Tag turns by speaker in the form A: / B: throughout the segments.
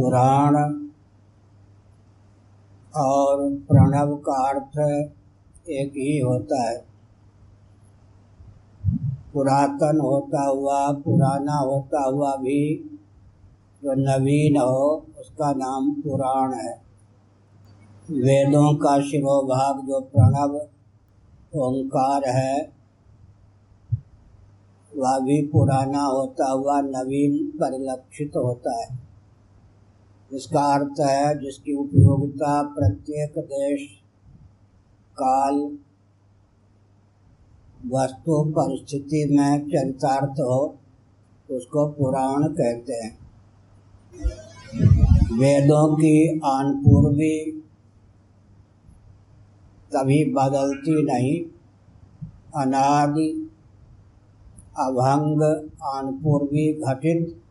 A: पुराण और प्रणव का अर्थ एक ही होता है। पुरातन होता हुआ, पुराना होता हुआ भी जो नवीन हो, उसका नाम पुराण है। वेदों का शिरोभाग जो प्रणव ओंकार है, वह भी पुराना होता हुआ नवीन परिलक्षित होता है। इसका अर्थ है, जिसकी उपयोगिता प्रत्येक देश, काल, वस्तु, परिस्थिति में चरितार्थ हो, उसको पुराण कहते हैं। वेदों की आनपूर्वी कभी बदलती नहीं। अनादि, अभंग, आनपूर्वी घटित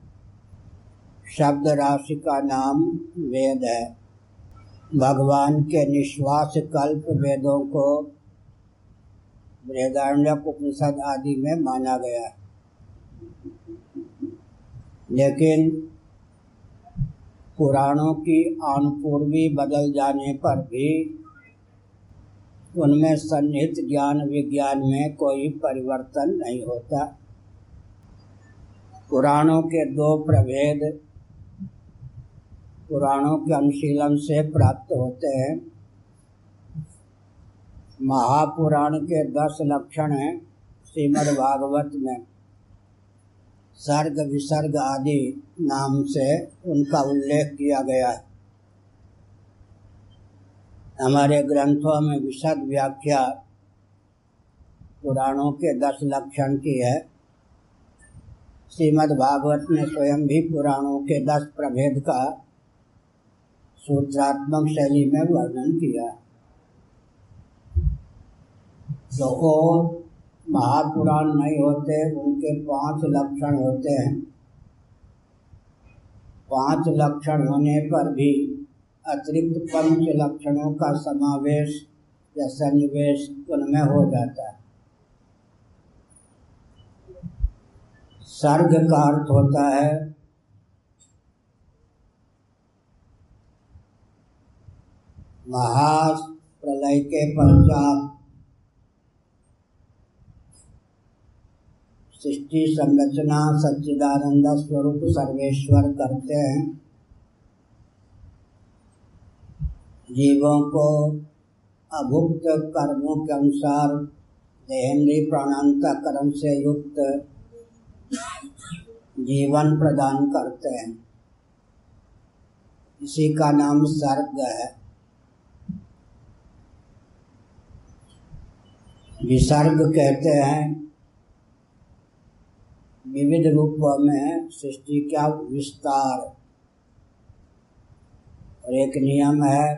A: शब्द राशि का नाम वेद है। भगवान के निश्वास कल्प वेदों को बृहदारण्यक उपनिषद आदि में माना गया है। लेकिन पुराणों की अनुपूर्वी बदल जाने पर भी उनमें सन्निहित ज्ञान विज्ञान में कोई परिवर्तन नहीं होता। पुराणों के दो प्रभेद पुराणों के अनुशीलन से प्राप्त होते हैं। महापुराण के दस लक्षण हैं श्रीमद् भागवत में। सर्ग विसर्ग आदि नाम से उनका उल्लेख किया गया है। हमारे ग्रंथों में विशद व्याख्या पुराणों के दस लक्षण की है। श्रीमद् भागवत ने स्वयं भी पुराणों के दस प्रभेद का सूत्रात्मक शैली में वर्णन किया। जो और महापुराण नहीं होते, उनके पाँच लक्षण होते हैं। पाँच लक्षण होने पर भी अतिरिक्त पंच लक्षणों का समावेश या सन्निवेश उनमें हो जाता है। सर्ग का अर्थ होता है महाप्रलय के पश्चात सृष्टि संरचना सच्चिदानंद स्वरूप सर्वेश्वर करते हैं। जीवों को अभुक्त कर्मों के अनुसार देहेंद्रीय प्राणांत कर्म से युक्त जीवन प्रदान करते हैं। इसी का नाम सर्ग है। विसर्ग कहते हैं। विविध रूपों में सृष्टि का विस्तार। और एक नियम है,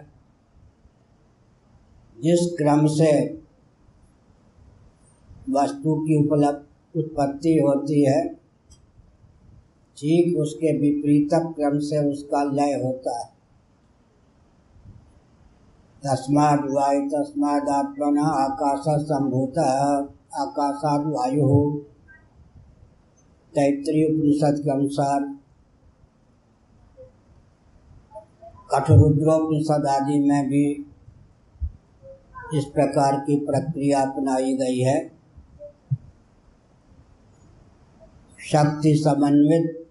A: जिस क्रम से वस्तु की उपलब्ध उत्पत्ति होती है, ठीक उसके विपरीत क्रम से उसका लय होता है। तस्माद वायु आकाश संभूत आकाशाद वायु तैतृय उपनिषद के अनुसार कठरुद्रोपनिषद आदि में भी इस प्रकार की प्रक्रिया अपनाई गई है। शक्ति समन्वित,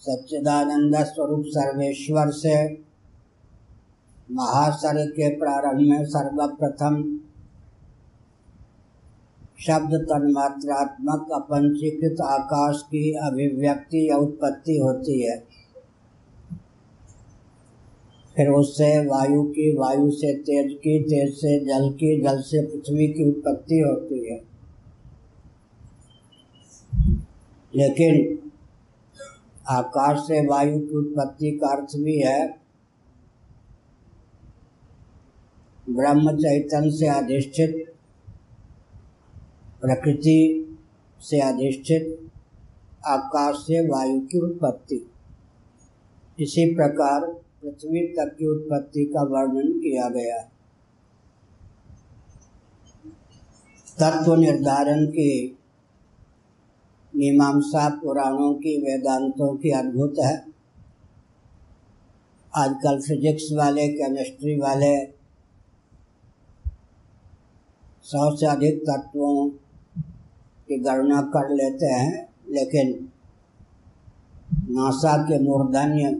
A: सच्चिदानंद स्वरूप सर्वेश्वर से महासर्ग के प्रारंभ में सर्वप्रथम। शब्द तन्मात्रात्मक अपंचीकृत आकाश की अभिव्यक्ति या उत्पत्ति होती है। फिर उससे वायु की, वायु से तेज की, तेज से जल की, जल से पृथ्वी की उत्पत्ति होती है। लेकिन आकाश से वायु की उत्पत्ति का अर्थ भी है ब्रह्म चैतन्य से अधिष्ठित, प्रकृति से अधिष्ठित, आकाश से वायु की उत्पत्ति। इसी प्रकार पृथ्वी तक की उत्पत्ति का वर्णन किया गया। तत्व निर्धारण की मीमांसा पुराणों की वेदांतों की अद्भुत है। आजकल फिजिक्स वाले, केमिस्ट्री वाले सौ से अधिक तत्वों की गणना कर लेते हैं, लेकिन नासा के मूर्धन्य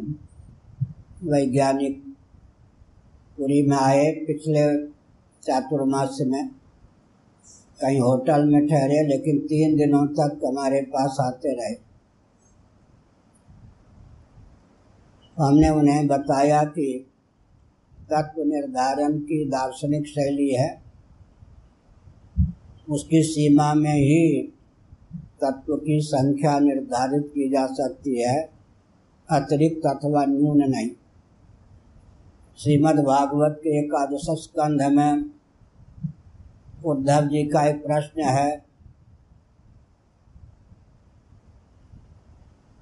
A: वैज्ञानिक पुरी में आए पिछले चातुर्मास में। कहीं होटल में ठहरे, लेकिन तीन दिनों तक हमारे पास आते रहे। हमने उन्हें बताया कि तत्व निर्धारण की दार्शनिक शैली है। उसकी सीमा में ही तत्व की संख्या निर्धारित की जा सकती है। अतिरिक्त अथवा न्यून नहीं। श्रीमद् भागवत के एकादश स्कंध में उद्धव जी का एक प्रश्न है।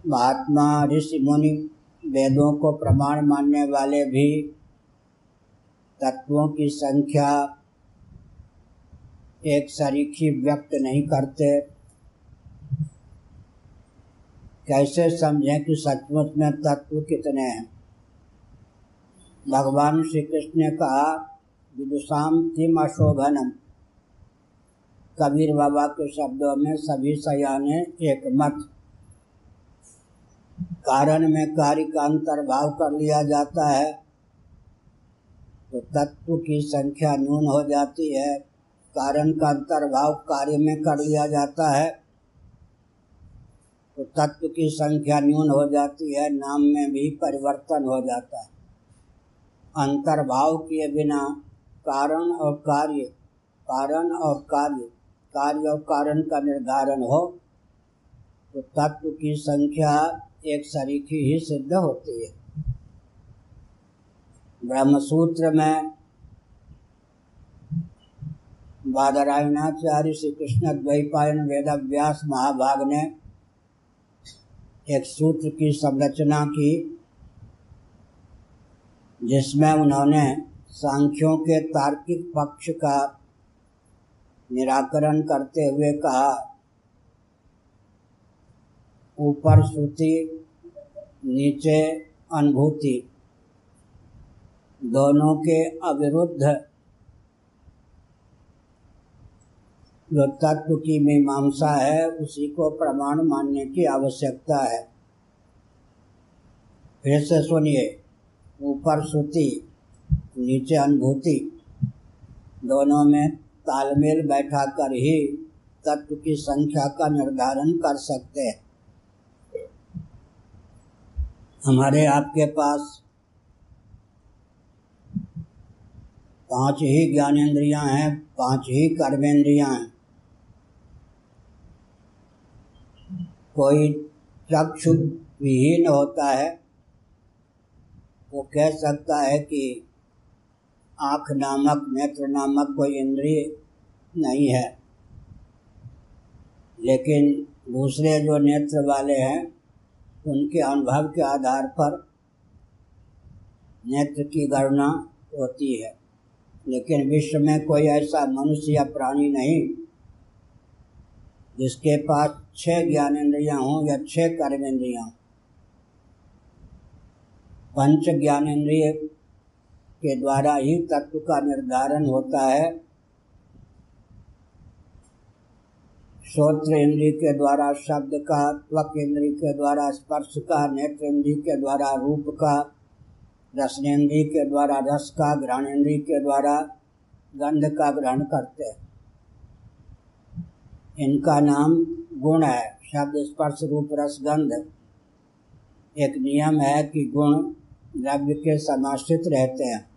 A: महात्मा ऋषि मुनि वेदों को प्रमाण मानने वाले भी तत्वों की संख्या एक सरीखी व्यक्त नहीं करते। कैसे समझें कि सचमुच में तत्व कितने हैं? भगवान श्री कृष्ण ने कहा विदुषाम किम अशोभनम कबीर बाबा के शब्दों में सभी सयाने एक मत। कारण में कार्य का अंतर्भाव कर लिया जाता है तो तत्व की संख्या न्यून हो जाती है। कारण का अंतर्भाव कार्य में कर लिया जाता है तो तत्व की संख्या न्यून हो जाती है, नाम में भी परिवर्तन हो जाता है। अंतर्भाव किए बिना कारण और कार्य, कारण और कार्य कार्य और कारण का निर्धारण हो तो तत्व की संख्या एक सरीखी ही सिद्ध होती है। ब्रह्मसूत्र में बादरायणाचार्य श्री कृष्ण द्वैपायन वेद व्यास महाभाग ने एक सूत्र की संरचना की, जिसमें उन्होंने सांख्यों के तार्किक पक्ष का निराकरण करते हुए कहा, ऊपर श्रुति, नीचे अनुभूति, दोनों के अविरुद्ध जो तत्व की मीमांसा है, उसी को प्रमाण मानने की आवश्यकता है। फिर से सुनिए। ऊपर श्रुति, नीचे अनुभूति। दोनों में तालमेल बैठा कर ही तत्व की संख्या का निर्धारण कर सकते हैं। हमारे आपके पास पाँच ही ज्ञानेन्द्रियाँ हैं, पाँच ही कर्मेंद्रियाँ हैं। कोई चक्षु विहीन होता है, वो कह सकता है कि आँख नामक, नेत्र नामक कोई इंद्रिय नहीं है। लेकिन दूसरे जो नेत्र वाले हैं, उनके अनुभव के आधार पर नेत्र की गणना होती है। लेकिन विश्व में कोई ऐसा मनुष्य या प्राणी नहीं, जिसके पास छह ज्ञानेन्द्रियाँ हों या छह कर्मेंद्रियाँ हों। पंच ज्ञानेन्द्रिय के द्वारा ही तत्व का निर्धारण होता है। श्रोत्र इंद्रिय के द्वारा, शब्द का, त्वक इंद्रिय के द्वारा, स्पर्श का, नेत्र इंद्रिय के द्वारा, रूप का रसनेन्द्रिय के द्वारा, रस का ग्रहणेन्द्रिय के द्वारा, गंध का ग्रहण करते हैं। इनका नाम गुण है। शब्द स्पर्श रूप रस गंध। एक नियम है कि गुण द्रव्य के समाश्रित रहते हैं।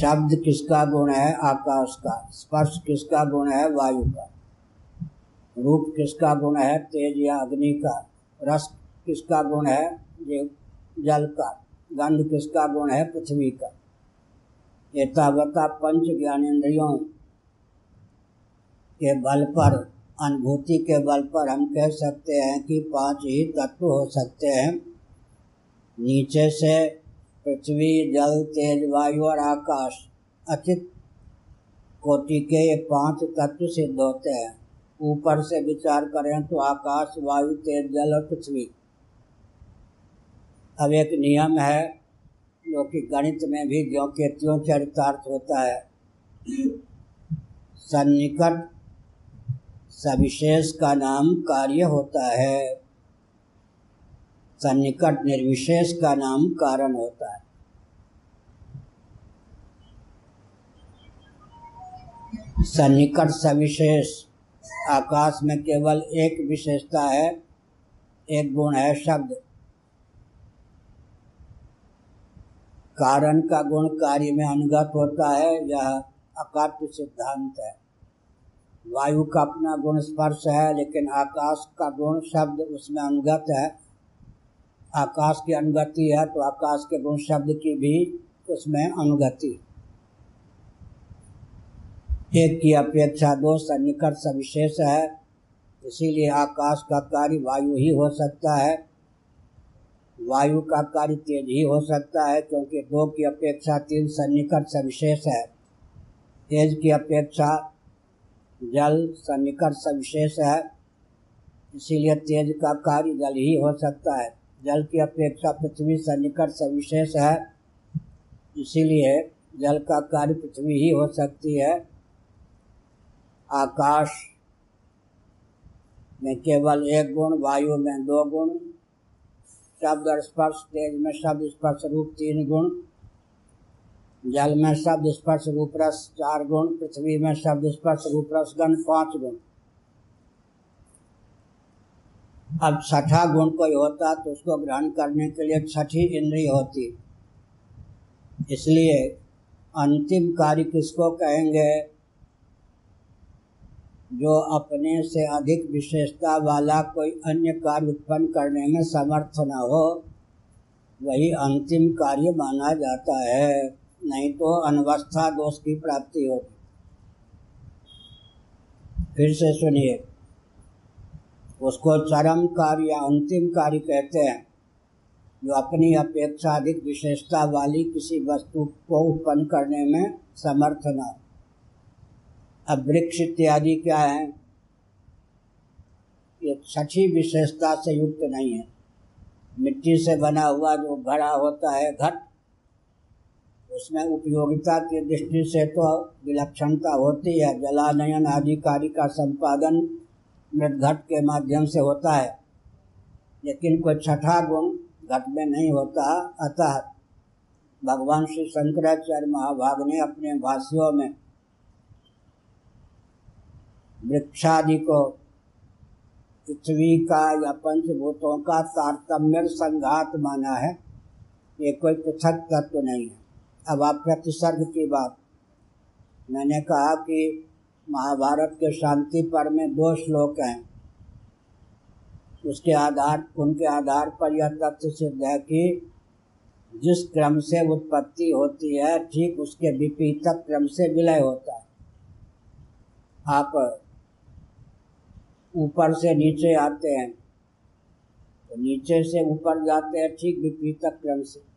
A: शब्द किसका गुण है? आकाश का। स्पर्श किसका गुण है? वायु का। रूप किसका गुण है? तेज या अग्नि का। रस किसका गुण है? ये जल का। गंध किसका गुण है? पृथ्वी का। ये तावता पंच ज्ञानेन्द्रियों के बल पर, अनुभूति के बल पर हम कह सकते हैं कि पाँच ही तत्व हो सकते हैं। नीचे से पृथ्वी, जल, तेज, वायु और आकाश अचित कोटि के ये पाँच तत्व सिद्ध होते हैं। ऊपर से विचार करें तो आकाश, वायु, तेज, जल और पृथ्वी। अब एक नियम है, जो कि गणित में भी ज्यों के त्यों चरितार्थ होता है। सन्निकट सविशेष का नाम कार्य होता है। सन्निकट निर्विशेष का नाम कारण होता है। सन्निकट सविशेष आकाश में केवल एक विशेषता है, एक गुण है शब्द। कारण का गुण कार्य में अनुगत होता है, यह अकाट्य सिद्धांत है। वायु का अपना गुण स्पर्श है, लेकिन आकाश का गुण शब्द उसमें अनुगत है। आकाश की अनुगति है तो आकाश के गुण शब्द की भी उसमें अनुगति। एक की अपेक्षा दो सन्निकट सविशेष है, इसीलिए आकाश का कार्य वायु ही हो सकता है। वायु का कार्य तेज ही हो सकता है, क्योंकि दो की अपेक्षा तीन सन्निकट सविशेष है। तेज की अपेक्षा जल सन्निकट सविशेष है, इसीलिए तेज का कार्य जल ही हो सकता है। जल की अपेक्षा पृथ्वी सन्निकट सविशेष है, इसीलिए जल का कार्य पृथ्वी ही हो सकती है। आकाश में केवल एक गुण, वायु में दो गुण, शब्द और स्पर्श, तेज में शब्द, स्पर्श रूप तीन गुण। जल में शब्द स्पर्श रूप रस चार गुण, पृथ्वी में शब्द स्पर्श रूप रस गण पाँच गुण। अब छठा गुण कोई होता तो उसको ग्रहण करने के लिए छठी इंद्रिय होती। इसलिए अंतिम कार्य किसको कहेंगे? जो अपने से अधिक विशेषता वाला कोई अन्य कार्य उत्पन्न करने में समर्थ न हो, वही अंतिम कार्य माना जाता है। नहीं तो अनवस्था दोष की प्राप्ति होगी। फिर से सुनिए। उसको चरम कार्य या अंतिम कार्य कहते हैं, जो अपनी अपेक्षा अधिक विशेषता वाली किसी वस्तु को उत्पन्न करने में समर्थ न अब वृक्ष इत्यादि क्या है? ये छठी विशेषता से युक्त नहीं है। मिट्टी से बना हुआ जो घड़ा होता है घट उसमें उपयोगिता की दृष्टि से तो विलक्षणता होती है। जलानयन आदि कार्य का संपादन मृत घट के माध्यम से होता है, लेकिन कोई छठा गुण घट में नहीं होता। अतः भगवान श्री शंकराचार्य महाभाग ने अपने भाष्यों में वृक्षादि को, पृथ्वी का या पंचभूतों का तारतम्य संघात माना है। ये कोई पृथक तत्व नहीं है। अब आप प्रतिसर्ग की बात। मैंने कहा कि महाभारत के शांति पर में दो श्लोक हैं। उसके आधार, उनके आधार पर यह तथ्य सिद्ध है कि जिस क्रम से उत्पत्ति होती है, ठीक उसके विपरीत क्रम से विलय होता है। आप ऊपर से नीचे आते हैं तो नीचे से ऊपर जाते हैं, ठीक विपरीत क्रम से।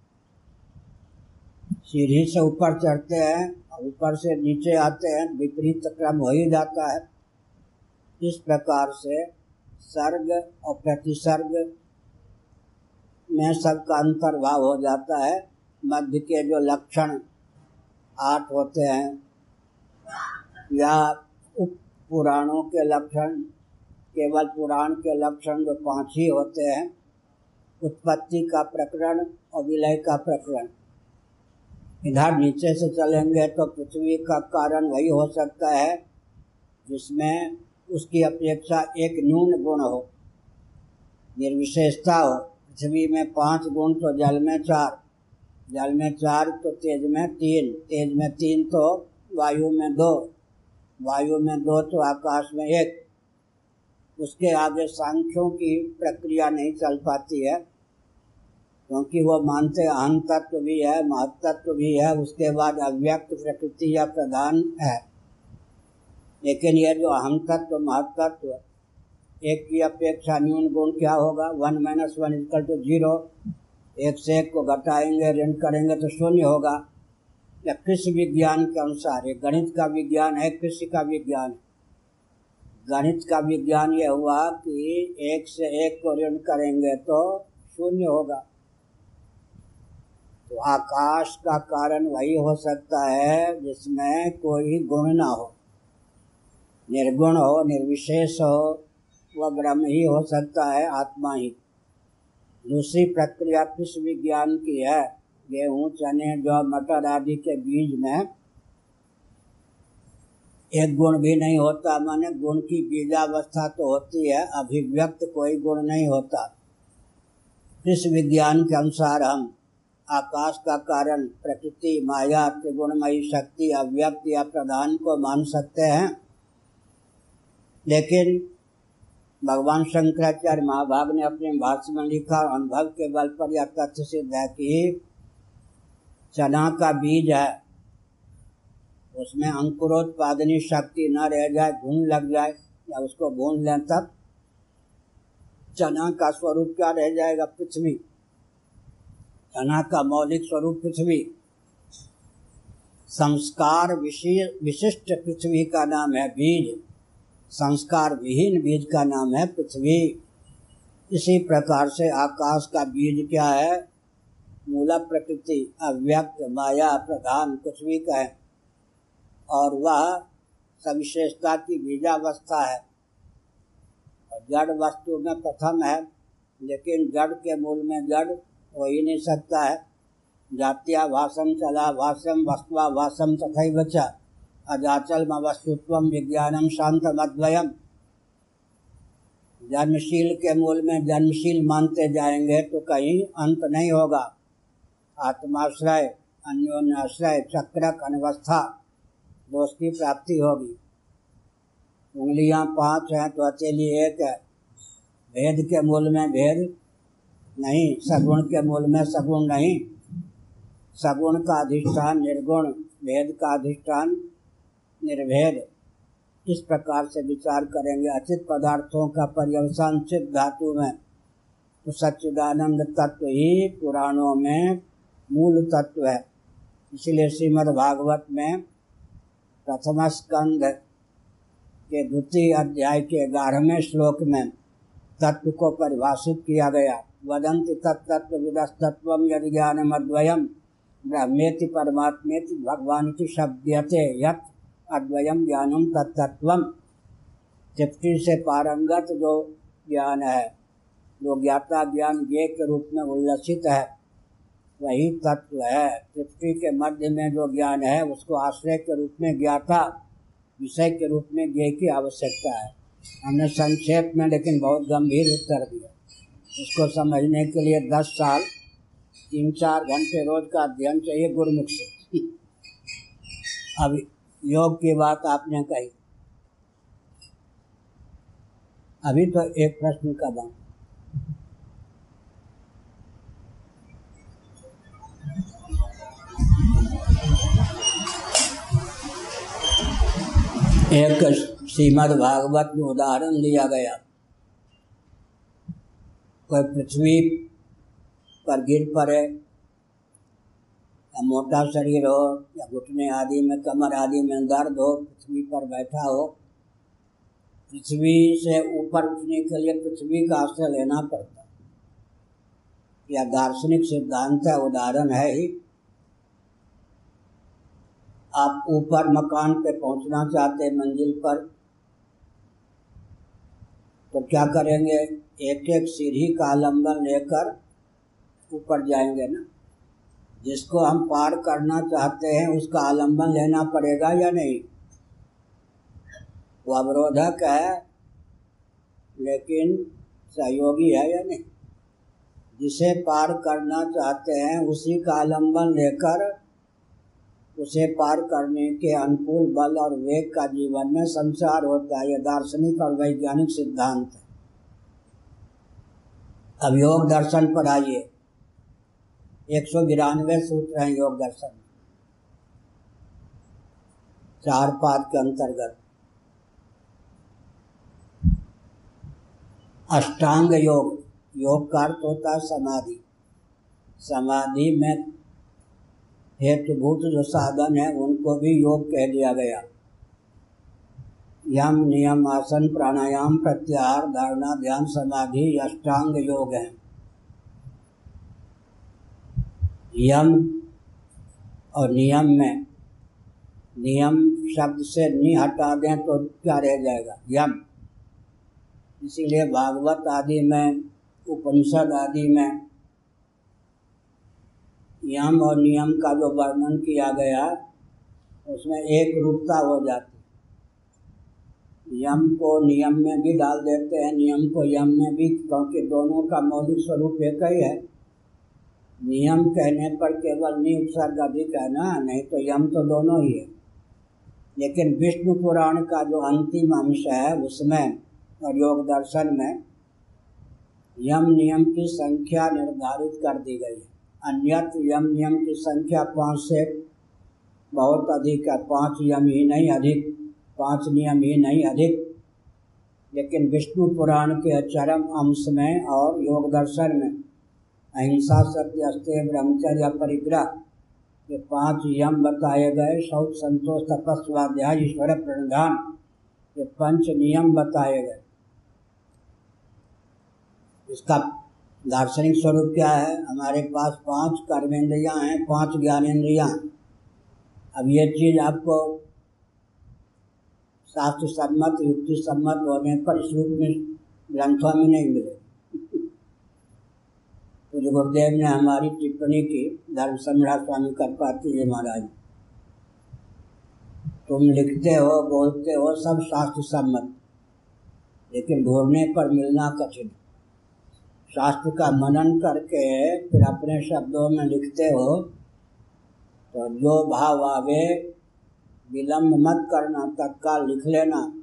A: सीढ़ी से ऊपर चढ़ते हैं और ऊपर से नीचे आते हैं, विपरीत क्रम हो ही जाता है। इस प्रकार से सर्ग और प्रतिसर्ग में सबका अंतर्भाव हो जाता है। मध्य के जो लक्षण आठ होते हैं, या उप पुराणों के लक्षण, केवल पुराण के लक्षण जो पाँच ही होते हैं, उत्पत्ति का प्रकरण और विलय का प्रकरण। इधर नीचे से चलेंगे तो पृथ्वी का कारण वही हो सकता है, जिसमें उसकी अपेक्षा एक न्यून गुण हो। निर्विशेषता हो। पृथ्वी में पाँच गुण तो जल में चार। जल में चार तो तेज में तीन। तेज में तीन तो वायु में दो। वायु में दो तो आकाश में एक। उसके आगे सांख्यों की प्रक्रिया नहीं चल पाती है। क्योंकि वो मानते अहम तत्व भी है महत्त्व भी है, उसके बाद अव्यक्त प्रकृति या प्रधान है। लेकिन यह जो अहम तत्व महत्त्व एक की अपेक्षा न्यून गुण क्या होगा? One minus one is equal to zero. एक से एक को घटाएँगे, ऋण करेंगे तो शून्य होगा। या कृषि विज्ञान के अनुसार, ये गणित का विज्ञान है, कृषि का विज्ञान। गणित का विज्ञान यह हुआ कि एक से एक को ऋण करेंगे तो शून्य होगा। तो आकाश का कारण वही हो सकता है जिसमें कोई गुण ना हो। निर्गुण हो, निर्विशेष हो, वह ब्रह्म ही हो सकता है, आत्मा ही। दूसरी प्रक्रिया कृषि विज्ञान की है? गेहूँ, चने, जो, मटर आदि के बीज में एक गुण भी नहीं होता, माने गुण की बीजावस्था तो होती है, अभिव्यक्त कोई गुण नहीं होता। इस विज्ञान के अनुसार हम आकाश का कारण, प्रकृति, माया, त्रिगुणमयी शक्ति अव्यक्त या प्रधान को मान सकते हैं। लेकिन भगवान शंकराचार्य महाभाग ने अपने भाष्य में लिखा, अनुभव के बल पर यह तथ्य सिद्ध है कि, चना का बीज है। उसमें अंकुरोत्पादनी शक्ति न रह जाए धुन लग जाए, या उसको भून लें तब चना का स्वरूप क्या रह जाएगा पृथ्वी? चना का मौलिक स्वरूप पृथ्वी। संस्कार विशिष्ट पृथ्वी का नाम है बीज। संस्कार विहीन बीज का नाम है पृथ्वी। इसी प्रकार से आकाश का बीज क्या है? मूला प्रकृति, अव्यक्त, माया, प्रधान, कुछ भी कहे। और वह सविशेषता की बीजावस्था है। जड़ वस्तु में प्रथम है, लेकिन जड़ के मूल में जड़ हो ही नहीं सकता है। जात्या भाषम चला भाष्यम वस्तुआ भाषम तथा बचा अजाचल वस्तुत्व विज्ञानम शांतम अद्वयम जन्मशील के मूल में जन्मशील मानते जाएँगे तो कहीं अंत नहीं होगा। आत्माश्रय, अन्योन्याश्रय चक्रक अनवस्था दोष की प्राप्ति होगी। उंगलियाँ पाँच हैं तो अकेली एक है। भेद के मूल में भेद नहीं, सगुण के मूल में सगुण नहीं। सगुण का अधिष्ठान निर्गुण, भेद का अधिष्ठान निर्भेद। इस प्रकार से विचार करेंगे अचित पदार्थों का पर्यवसान चित धातु में। तो सच्चिदानंद तत्व ही पुराणों में मूल तत्व है। इसलिए श्रीमद् भागवत में प्रथम स्कंद के द्वितीय अध्याय के ग्यारहवें श्लोक में तत्व को परिभाषित किया गया। वदंत तत्व विदस्तत्व यद ज्ञान अद्वयम ब्रह्मेति परमात्मेति भगवान की शब्दते यथ अद्वयम ज्ञानम तत्व तृप्ति से पारंगत जो ज्ञान है जो ज्ञाता ज्ञान ज्ञ के रूप में उल्लसित है, वही तत्व है। तृप्ति के मध्य में जो ज्ञान है, उसको आश्रय के रूप में ज्ञाता, विषय के रूप में ज्ञ की आवश्यकता है। हमने संक्षेप में लेकिन बहुत गंभीर उत्तर दिया। इसको समझने के लिए दस साल, तीन चार घंटे रोज का अध्ययन चाहिए गुरुमुख से। अब योग की बात आपने कही। अभी तो एक प्रश्न का बन। एक श्रीमद भागवत में उदाहरण दिया गया। कोई पृथ्वी पर गिर पड़े, या मोटा शरीर हो या घुटने आदि में, कमर आदि में दर्द हो, पृथ्वी पर बैठा हो, पृथ्वी से ऊपर उठने के लिए पृथ्वी का आश्रय लेना पड़ता। यह दार्शनिक सिद्धांत है उदाहरण है ही। आप ऊपर मकान पे पहुँचना चाहते, मंजिल पर तो क्या करेंगे? एक एक सीढ़ी का आलंबन लेकर ऊपर जाएँगे ना? जिसको हम पार करना चाहते हैं, उसका आलंबन लेना पड़ेगा या नहीं? वो अवरोधक है, लेकिन सहयोगी है या नहीं? जिसे पार करना चाहते हैं, उसी का आलंबन लेकर उसे पार करने के अनुकूल बल और वेग का जीवन में संसार होता है यह दार्शनिक और वैज्ञानिक सिद्धांत है। अब योग दर्शन पर आइए। एक सौ बिरानवे सूत्र हैं योग दर्शन। चार पाद के अंतर्गत। अष्टांग योग। योग का अर्थ होता है समाधि। समाधि में हेतुभूत जो साधन है, उनको भी योग कह दिया गया। यम नियम आसन प्राणायाम प्रत्याहार धारणा ध्यान समाधि अष्टांग योग है। यम और नियम में, नियम शब्द से नि हटा दें तो क्या रह जाएगा? यम। इसीलिए भागवत आदि में, उपनिषद आदि में यम और नियम का जो वर्णन किया गया, उसमें एक रूपता हो जाती यम को नियम में भी डाल देते हैं, नियम को यम में भी, क्योंकि दोनों का मौलिक स्वरूप एक ही है। नियम कहने पर केवल नि उपसर्ग अधिक है ना, नहीं तो यम तो दोनों ही है। लेकिन विष्णु पुराण का जो अंतिम अंश है, उसमें और योग दर्शन में यम नियम की संख्या निर्धारित कर दी गई है। अन्यत्र यम नियम की संख्या पाँच से बहुत अधिक है। पाँच यम ही नहीं अधिक, पाँच नियम ही नहीं अधिक। लेकिन विष्णु पुराण के चरम अंश में और योग दर्शन में अहिंसा, सत्य, अस्त्य, ब्रह्मचर्य, परिग्रह ये पाँच यम बताए गए। शौच संतोष तपस्वाध्याय ईश्वर प्रणधान ये पंच नियम बताए गए। इसका दार्शनिक स्वरूप क्या है? हमारे पास पाँच कर्मेंद्रियाँ हैं, पाँच ज्ञानेन्द्रियाँ अब ये चीज़ आपको शास्त्र सम्मत, युक्ति सम्मत होने पर इस रूप में ग्रंथों में नहीं मिले पूज्य गुरुदेव ने हमारी टिप्पणी की, धर्म सम्राट स्वामी पाते जी महाराज। तुम लिखते हो, बोलते हो, सब शास्त्र सम्मत। लेकिन ढूँढने पर मिलना कठिन। शास्त्र का मनन करके फिर अपने शब्दों में लिखते हो तो जो भाव आवे विलम्ब मत करना, तत्काल लिख लेना।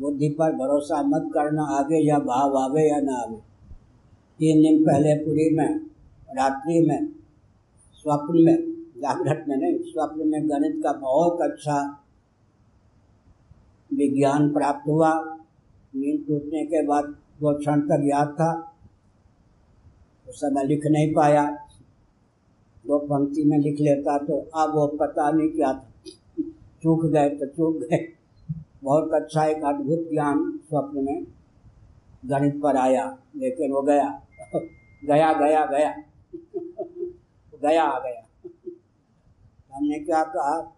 A: बुद्धि पर भरोसा मत करना, आगे या भाव आवे या ना आवे। तीन दिन पहले पूरी में, रात्रि में, स्वप्न में, जागृत में नहीं, स्वप्न में गणित का बहुत अच्छा विज्ञान प्राप्त हुआ। नींद टूटने के बाद दो क्षण तक याद था। समय लिख नहीं पाया। दो पंक्ति में लिख लेता तो अब वो पता नहीं क्या था। चूक गए तो चूक गए। बहुत अच्छा एक अद्भुत ज्ञान स्वप्न में गणित पर आया, लेकिन वो गया। गया गया गया। गया आ गया। हमने क्या कहा?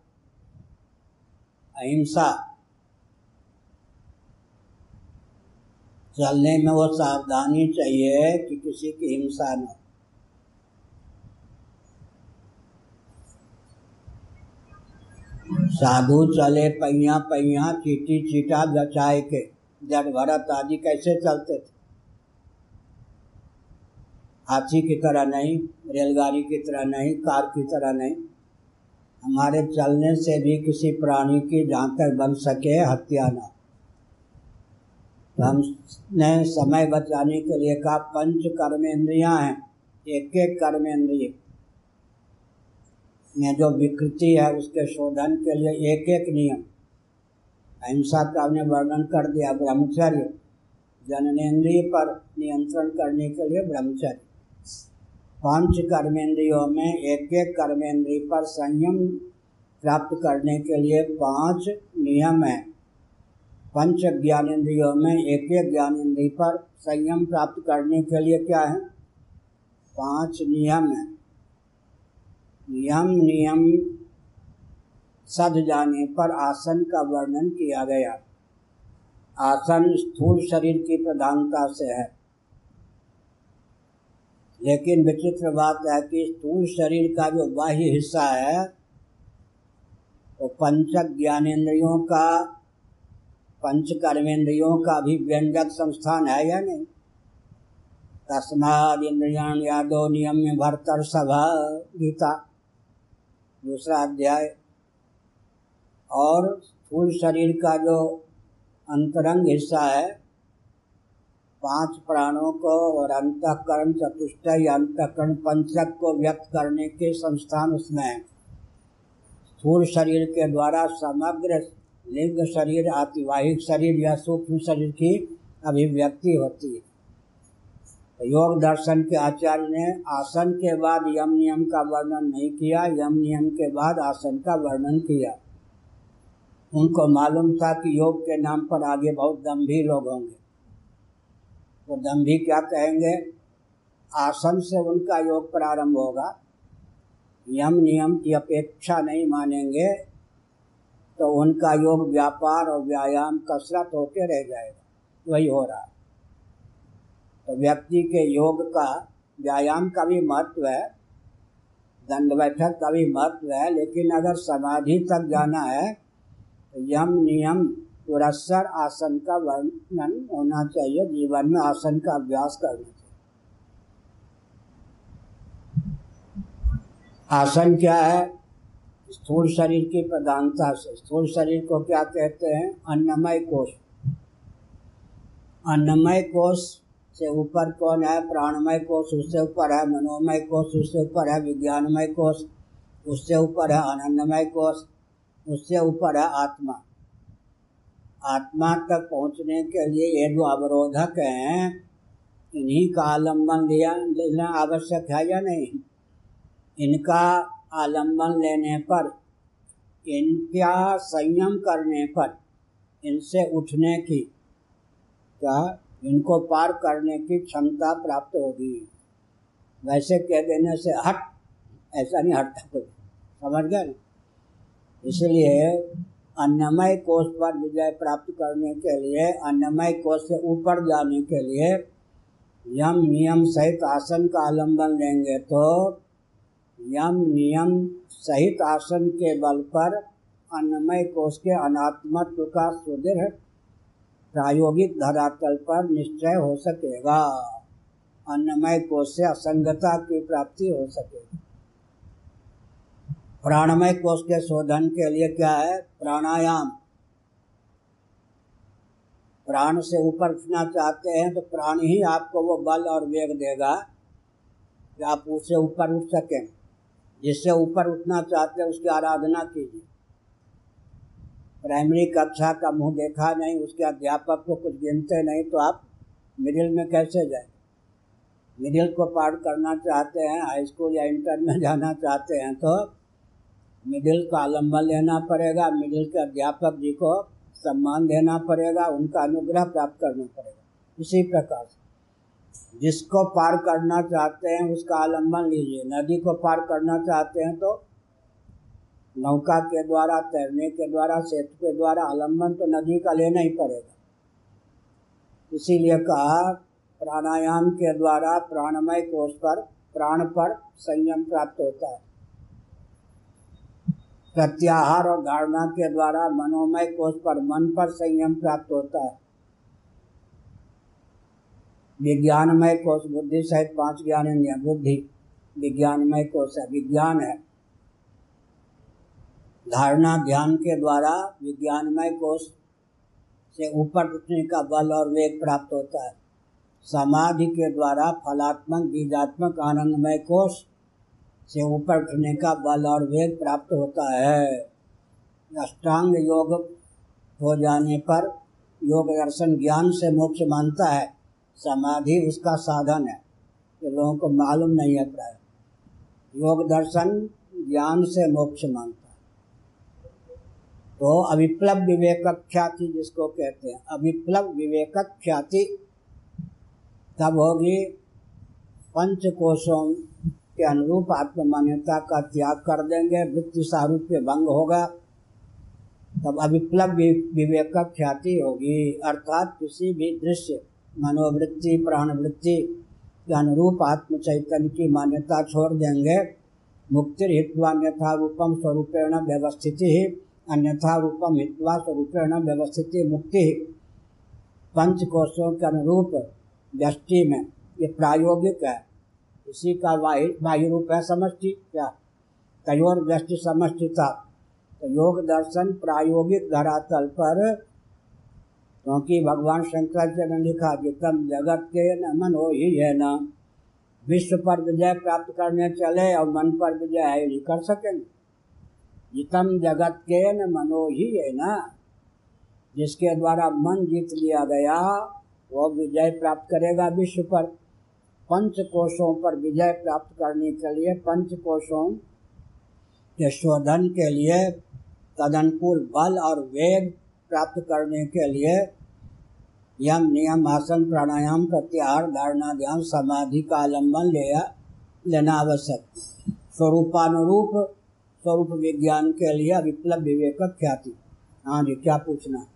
A: अहिंसा। चलने में वो सावधानी चाहिए कि किसी की हिंसा न साधु चले पैया पहिया, चीटी चीटा बचाए के जड़ भरत आदि कैसे चलते थे? हाथी की तरह नहीं, रेलगाड़ी की तरह नहीं, कार की तरह नहीं। हमारे चलने से भी किसी प्राणी की जहाँ तक बन सके, हत्या न तो हमने समय बचाने के लिए कहा, पंच कर्मेंद्रियाँ हैं एक एक कर्मेंद्रिय। में जो विकृति है, उसके शोधन के लिए एक एक नियम। अहिंसा का हमने वर्णन कर दिया, ब्रह्मचर्य। जननेन्द्रिय पर नियंत्रण करने के लिए ब्रह्मचर्य। पंच कर्मेंद्रियों में एक एक कर्मेंद्रिय पर संयम प्राप्त करने के लिए पाँच नियम है। पंच ज्ञानेन्द्रियों में एक एक ज्ञानेन्द्रिय पर संयम प्राप्त करने के लिए क्या है? पाँच नियम है। यम नियम सद जाने पर आसन का वर्णन किया गया। आसन स्थूल शरीर की प्रधानता से है। लेकिन विचित्र बात है कि स्थूल शरीर का जो बाह्य हिस्सा है, वो तो पंचक ज्ञानेन्द्रियों का पंच कर्मेंद्रियों का भी व्यंजक संस्थान है या नहीं? तस्माद इंद्रियाण यादव नियम में भरतर सभा, गीता, दूसरा अध्याय। और स्थूल शरीर का जो अंतरंग हिस्सा है, पाँच प्राणों को और अंतकरण, चतुष्ट या अंतकरण पंचक को व्यक्त करने के संस्थान उसमें है। स्थूल शरीर के द्वारा समग्र लिंग शरीर, आतिवाहिक शरीर या सूक्ष्म शरीर की अभिव्यक्ति होती है। योग दर्शन के आचार्य ने आसन के बाद यम नियम का वर्णन नहीं किया, यम नियम के बाद आसन का वर्णन किया। उनको मालूम था कि योग के नाम पर आगे बहुत दम्भी लोग होंगे। वो दम्भी क्या कहेंगे? आसन से उनका योग प्रारंभ होगा। यम नियम की अपेक्षा नहीं मानेंगे। तो उनका योग व्यापार और व्यायाम कसरत होके रह जाएगा। वही हो रहा है। तो व्यक्ति के योग का, व्यायाम का भी महत्व है दंड बैठक का भी महत्व है, लेकिन अगर समाधि तक जाना है तो यम नियम, पुरस्सर आसन का वर्णन होना चाहिए, जीवन में आसन का अभ्यास करना चाहिए। आसन क्या है? स्थूल शरीर की प्रधानता से। स्थूल शरीर को क्या कहते हैं? अन्नमय कोष। अन्नमय कोष से ऊपर कौन है? प्राणमय कोष, उससे ऊपर है मनोमय कोष, उससे ऊपर है विज्ञानमय कोष, उससे ऊपर है आनंदमय कोष, उससे ऊपर है आत्मा। आत्मा तक पहुँचने के लिए ये जो अवरोधक हैं, इन्हीं का आलंबन लिया, लेना आवश्यक है या नहीं? इनका आलंबन लेने पर इनका संयम करने पर, इनसे उठने की, क्या इनको पार करने की क्षमता प्राप्त होगी? वैसे कह देने से हट, ऐसा नहीं हटता कुछ समझ गए इसलिए अन्नमय कोष पर विजय प्राप्त करने के लिए अन्नमय कोष से ऊपर जाने के लिए, यम नियम सहित आसन का आलंबन लेंगे तो यम नियम सहित आसन के बल पर अन्नमय कोष के अनात्मत्व का सुदृढ़ प्रायोगिक धरातल पर निश्चय हो सकेगा। अन्नमय कोष से असंगता की प्राप्ति हो सकेगी। प्राणमय कोष के शोधन के लिए क्या है? प्राणायाम। प्राण से ऊपर उठना चाहते हैं तो प्राण ही आपको वो बल और वेग देगा। कि आप उससे ऊपर उठ सकें। जिससे ऊपर उठना चाहते हैं, उसकी आराधना कीजिए। प्राइमरी कक्षा का मुँह देखा नहीं, उसके अध्यापक को कुछ गिनते नहीं तो आप मिडिल में कैसे जाए? मिडिल को पार करना चाहते हैं हाई स्कूल या इंटर में जाना चाहते हैं तो मिडिल का आलंबन लेना पड़ेगा मिडिल के अध्यापक जी को सम्मान देना पड़ेगा, उनका अनुग्रह प्राप्त करना पड़ेगा। इसी प्रकार से। जिसको पार करना चाहते हैं, उसका आलंबन लीजिए। नदी को पार करना चाहते हैं तो नौका के द्वारा, तैरने के द्वारा, सेतु के द्वारा आलंबन तो नदी का लेना ही पड़ेगा। इसीलिए कहा, प्राणायाम के द्वारा प्राणमय कोष पर, प्राण पर संयम प्राप्त होता है। प्रत्याहार और धारणा के द्वारा मनोमय कोष पर मन पर संयम प्राप्त होता है। विज्ञानमय कोष बुद्धि सहित पाँच ज्ञान इंद्रिया। बुद्धि, विज्ञानमय कोष है, विज्ञान है। धारणा ध्यान के द्वारा विज्ञानमय कोष से ऊपर उठने का बल और वेग प्राप्त होता है। समाधि के द्वारा फलात्मक, बीजात्मक, आनंदमय कोष से ऊपर उठने का बल और वेग प्राप्त होता है। अष्टांग योग हो जाने पर योग दर्शन ज्ञान से मोक्ष मानता है। समाधि उसका साधन है। ये लोगों को मालूम नहीं है प्राय। योग दर्शन ज्ञान से मोक्ष मानता है। तो अविप्लव विवेक ख्याति जिसको कहते हैं, अविप्लव विवेक ख्याति, तब होगी पंच कोशों के अनुरूप आत्म मान्यता का त्याग कर देंगे, वृत्ति सारूप्य भंग होगा, तब अविप्लव विवेक ख्याति होगी। अर्थात किसी भी दृश्य मनोवृत्ति, प्राणवृत्ति के अनुरूप आत्म चैतन्य की मान्यता छोड़ देंगे। मुक्ति हित्वा अन्यथा रूपम स्वरूपेण व्यवस्थित ही अन्यथा रूपम हित्वा स्वरूपेण व्यवस्थिति, मुक्ति पंच कोशों के अनुरूप दृष्टि में। ये प्रायोगिक है। इसी का वाहि बाह्य रूप है समष्टि। क्या? तयोर दृष्टि समष्टि था। तो योग दर्शन प्रायोगिक धरातल पर क्योंकि भगवान शंकराचार्य ने लिखा, जितम जगत के न मन हो ही है ना। विश्व पर विजय प्राप्त करने चले और मन पर विजय है नहीं कर सकेंगे। जितम जगत के न मनो ही है ना। जिसके द्वारा मन जीत लिया गया, वो विजय प्राप्त करेगा विश्व पर। पंच कोशों पर विजय प्राप्त करने के लिए पंच कोशों के शोधन के लिए तदनुकूल बल और वेग प्राप्त करने के लिए यम नियम, आसन, प्राणायाम, प्रत्याहार धारणा ध्यान समाधि का आलंबन ले लेना आवश्यक। स्वरूपानुरूप, स्वरूप विज्ञान के लिए विप्लव विवेक ख्याति। हाँ जी, क्या पूछना?